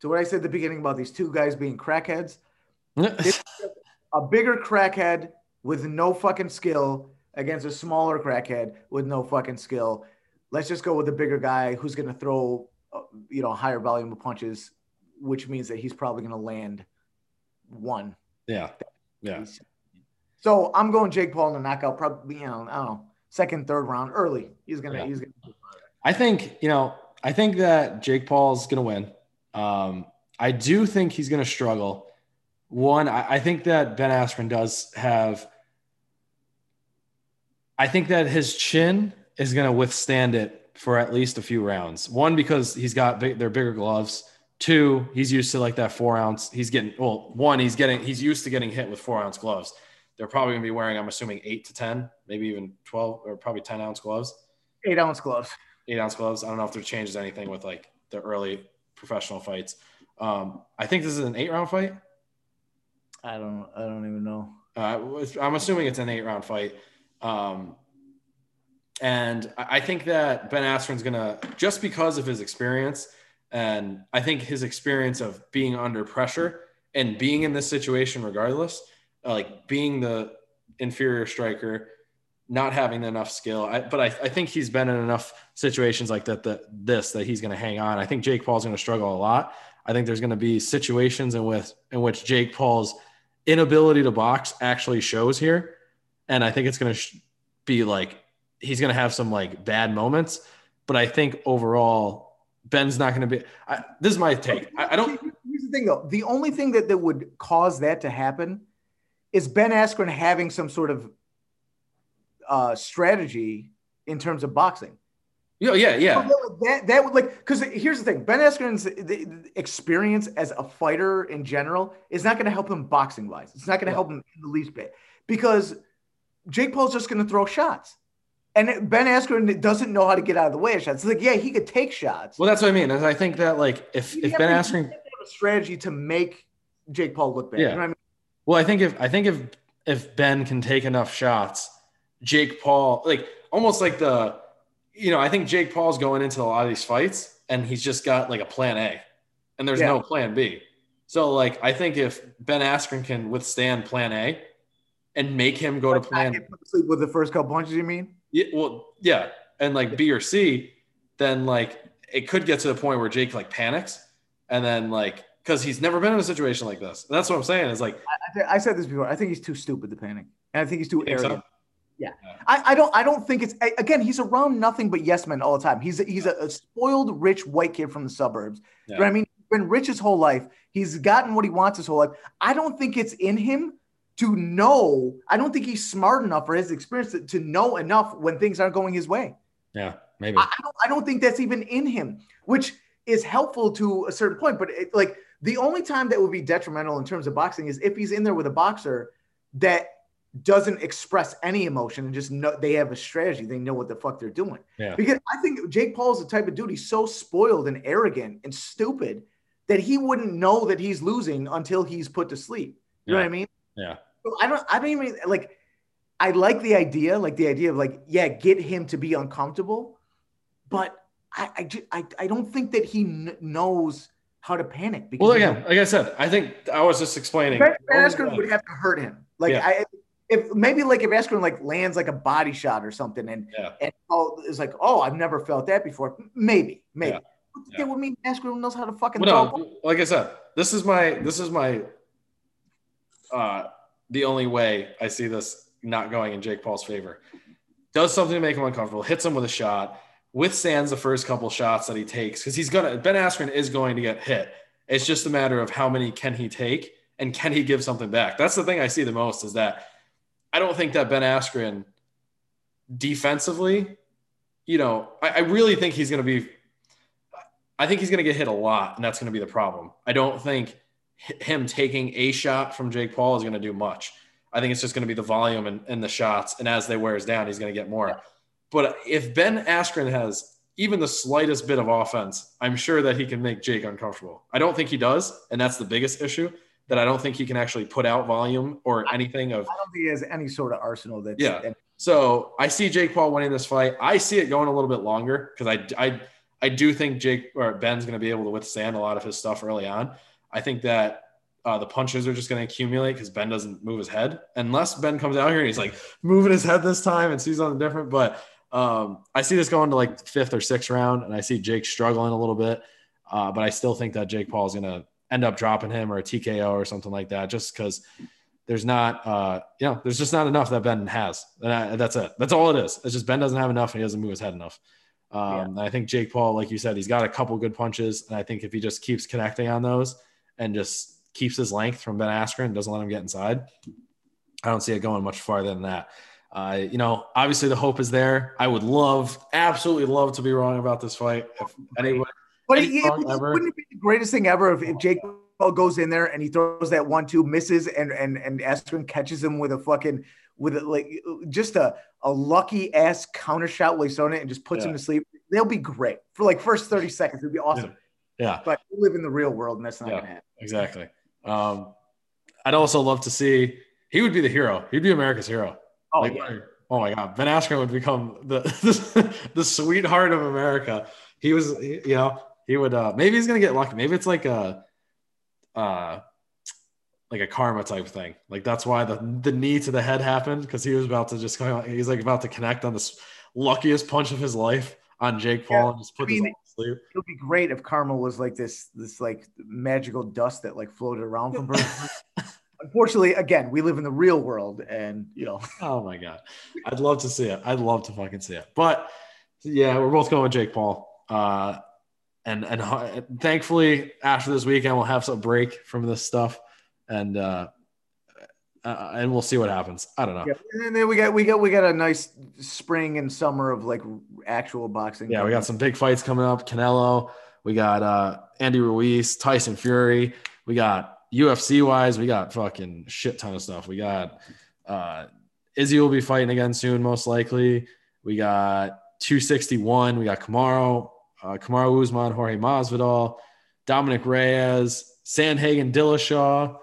to what I said at the beginning about these two guys being crackheads, a bigger crackhead with no fucking skill against a smaller crackhead with no fucking skill. Let's just go with the bigger guy who's going to throw, uh, you know, a higher volume of punches, which means that he's probably going to land one. yeah. Yeah. So I'm going Jake Paul in the knockout, probably, you know, I don't know, second, third round, early. He's gonna, Yeah. he's gonna. I think, you know, I think that Jake Paul's going to win. Um, I do think he's going to struggle. One, I, I think that Ben Askren does have, I think that his chin is going to withstand it for at least a few rounds. One, because he's got big, they're bigger gloves. Two, he's used to like that four ounce. He's getting, well, one, he's getting, he's used to getting hit with four ounce gloves. They're probably going to be wearing, I'm assuming, eight to 10, maybe even 12 or probably 10 ounce gloves Eight ounce gloves. eight ounce gloves. I don't know if there changes anything with like the early professional fights. Um, I think this is an eight round fight. I don't, I don't even know. Uh, I'm assuming it's an eight round fight. Um, and I think that Ben Askren's gonna just because of his experience, and I think his experience of being under pressure and being in this situation, regardless, like being the inferior striker, not having enough skill. I, but I, I think he's been in enough situations like that, that this that he's going to hang on. I think Jake Paul's going to struggle a lot. I think there's going to be situations in with in which Jake Paul's inability to box actually shows here, and I think it's going to sh- be like he's going to have some like bad moments. But I think overall, Ben's not going to be. I, this is my take. I, I don't. Here's the thing, though. The only thing that, that would cause that to happen is Ben Askren having some sort of uh, strategy in terms of boxing. Yeah, yeah, yeah. That that would like because here's the thing: Ben Askren's the- the experience as a fighter in general is not going to help him boxing wise. It's not going to Yeah. help him in the least bit because Jake Paul's just going to throw shots, and Ben Askren doesn't know how to get out of the way of shots. It's like, yeah, he could take shots. Well, that's what I mean. Is I think that like if You if Ben to- Askren have have a strategy to make Jake Paul look bad. Yeah. You know I mean? Well, I think if I think if if Ben can take enough shots, Jake Paul, like almost like the you know, I think Jake Paul's going into a lot of these fights and he's just got like a plan A and there's Yeah. no plan B. So like I think if Ben Askren can withstand plan A and make him go to plan get put to sleep with the first couple punches. You mean? yeah, well, yeah, and like B or C, then like it could get to the point where Jake like panics, and then like because he's never been in a situation like this. And that's what I'm saying is like I, th- I said this before. I think he's too stupid to panic, and I think he's too think so? arrogant. Yeah. Yeah. I, I don't I don't think it's again he's around nothing but yes men all the time. He's a, he's a, a spoiled rich white kid from the suburbs. You know what I mean? He's been rich his whole life. He's gotten what he wants his whole life. I don't think it's in him to know. I don't think he's smart enough or his experience to, to know enough when things aren't going his way. yeah, maybe I, I don't I don't think that's even in him, which is helpful to a certain point. But it, like the only time that would be detrimental in terms of boxing is if he's in there with a boxer that doesn't express any emotion and just know they have a strategy. They know what the fuck they're doing. Yeah. Because I think Jake Paul is the type of dude. He's so spoiled and arrogant and stupid that he wouldn't know that he's losing until he's put to sleep. You know what I mean? yeah, I don't. I don't even like. I like the idea, like the idea of like, yeah, get him to be uncomfortable, but I, I, ju- I, I don't think that he kn- knows how to panic. Because Well, again, like I said, I think I was just explaining. Ben Askren would have to hurt him. Like Yeah. I, if maybe like if Askren like lands like a body shot or something, and Yeah. and Paul is like, oh, I've never felt that before. Maybe, maybe. Yeah. But Yeah. that would mean Askren knows how to fucking Well, no, like I said, this is my this is my uh the only way I see this not going in Jake Paul's favor. Does something to make him uncomfortable, hits him with a shot, withstands the first couple shots that he takes because he's gonna Ben Askren is going to get hit. It's just a matter of how many can he take and can he give something back. That's the thing I see the most is that I don't think that Ben Askren defensively, you know, I, I really think he's to be I think he's to get hit a lot, and that's to be the problem. I don't think him taking a shot from Jake Paul is going to do much. I think it's just going to be the volume and, and the shots, and as they wears down, he's going to get more. But if Ben Askren has even the slightest bit of offense, I'm sure that he can make Jake uncomfortable. I don't think he does, and that's the biggest issue. That I don't think he can actually put out volume or anything of I don't think he has any sort of arsenal that's Yeah. so I see Jake Paul winning this fight. I see it going a little bit longer because I, I, I do think Jake or Ben's going to be able to withstand a lot of his stuff early on. I think that uh, the punches are just going to accumulate because Ben doesn't move his head unless Ben comes out here and he's like moving his head this time and sees something different. But um, I see this going to like fifth or sixth round, and I see Jake struggling a little bit. Uh, but I still think that Jake Paul is going to end up dropping him or a TKO or something like that, just because there's not, uh, you know, there's just not enough that Ben has. And I, that's it. That's all it is. It's just Ben doesn't have enough and he doesn't move his head enough. Um, Yeah. and I think Jake Paul, like you said, he's got a couple good punches. And I think if he just keeps connecting on those and just keeps his length from Ben Askren and doesn't let him get inside, I don't see it going much farther than that. Uh, you know, obviously the hope is there. I would love, absolutely love to be wrong about this fight. If anybody, But Any it, it- ever. wouldn't it be the greatest thing ever if, if Jake Paul goes in there and he throws that one two misses and and and Askren catches him with a fucking with a, like just a a lucky ass counter shot while he's throwing it and just puts him to sleep. They'll be great for like first thirty seconds. It'd be awesome. yeah, But we live in the real world and that's not Yeah. gonna happen. exactly. Um, I'd also love to see, he would be the hero. He'd be America's hero. Oh like, yeah. oh my God, Ben Askren would become the the, the sweetheart of America. He was, you know, he would. uh Maybe he's gonna get lucky. Maybe it's like a, uh, like a karma type thing. Like that's why the the knee to the head happened because he was about to just he's like about to connect on this luckiest punch of his life on Jake Paul Yeah, and just put I mean, to. It would be great if karma was like this this like magical dust that like floated around from person. Unfortunately, again, we live in the real world and you know Oh my god, I'd love to see it. I'd love to fucking see it. But yeah, we're both going with Jake Paul. Uh, and and uh, thankfully after this weekend we'll have some break from this stuff, and uh, uh, and we'll see what happens. I don't know. Yeah, and then we got we got we got a nice spring and summer of like actual boxing. Yeah, we got some big fights coming up. Canelo. We got uh, Andy Ruiz, Tyson Fury. We got UFC wise. We got fucking shit ton of stuff. We got uh, Izzy will be fighting again soon, most likely. We got 261. We got Kamaru, uh, Kamaru Usman, Jorge Masvidal, Dominick Reyes, Sandhagen, Dillashaw,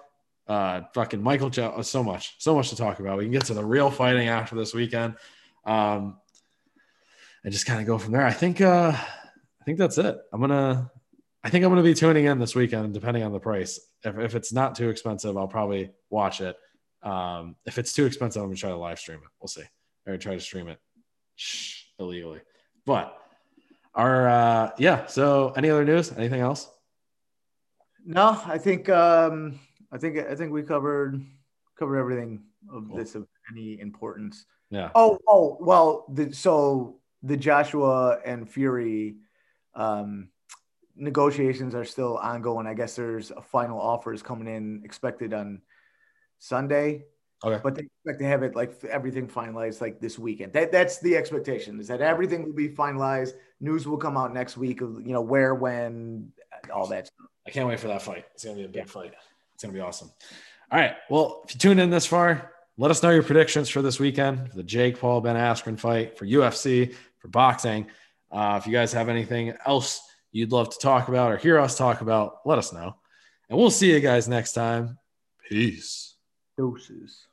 uh, fucking Michael. Jo- so much, so much to talk about. We can get to the real fighting after this weekend. Um, and just kind of go from there. I think uh I think that's it. I'm gonna I think I'm gonna be tuning in this weekend, depending on the price. If, if it's not too expensive, I'll probably watch it. Um, if it's too expensive, I'm gonna try to live stream it. We'll see. Or try to stream it Shh, illegally. But our uh yeah, so any other news? Anything else? No, I think um I think I think we covered covered everything of Cool. this of any importance. Yeah. Oh, oh, well, the, so the Joshua and Fury um, negotiations are still ongoing. I guess there's a final offers coming in expected on Sunday, Okay. but they expect to have it like everything finalized like this weekend. That that's the expectation is that everything will be finalized. News will come out next week of you know where, when, all that stuff. I can't wait for that fight. It's gonna be a big fight. It's gonna be awesome. All right. Well, if you tuned in this far, let us know your predictions for this weekend for the Jake Paul Ben Askren fight, for UFC, for boxing. Uh, if you guys have anything else you'd love to talk about or hear us talk about, let us know. And we'll see you guys next time. Peace. Doses.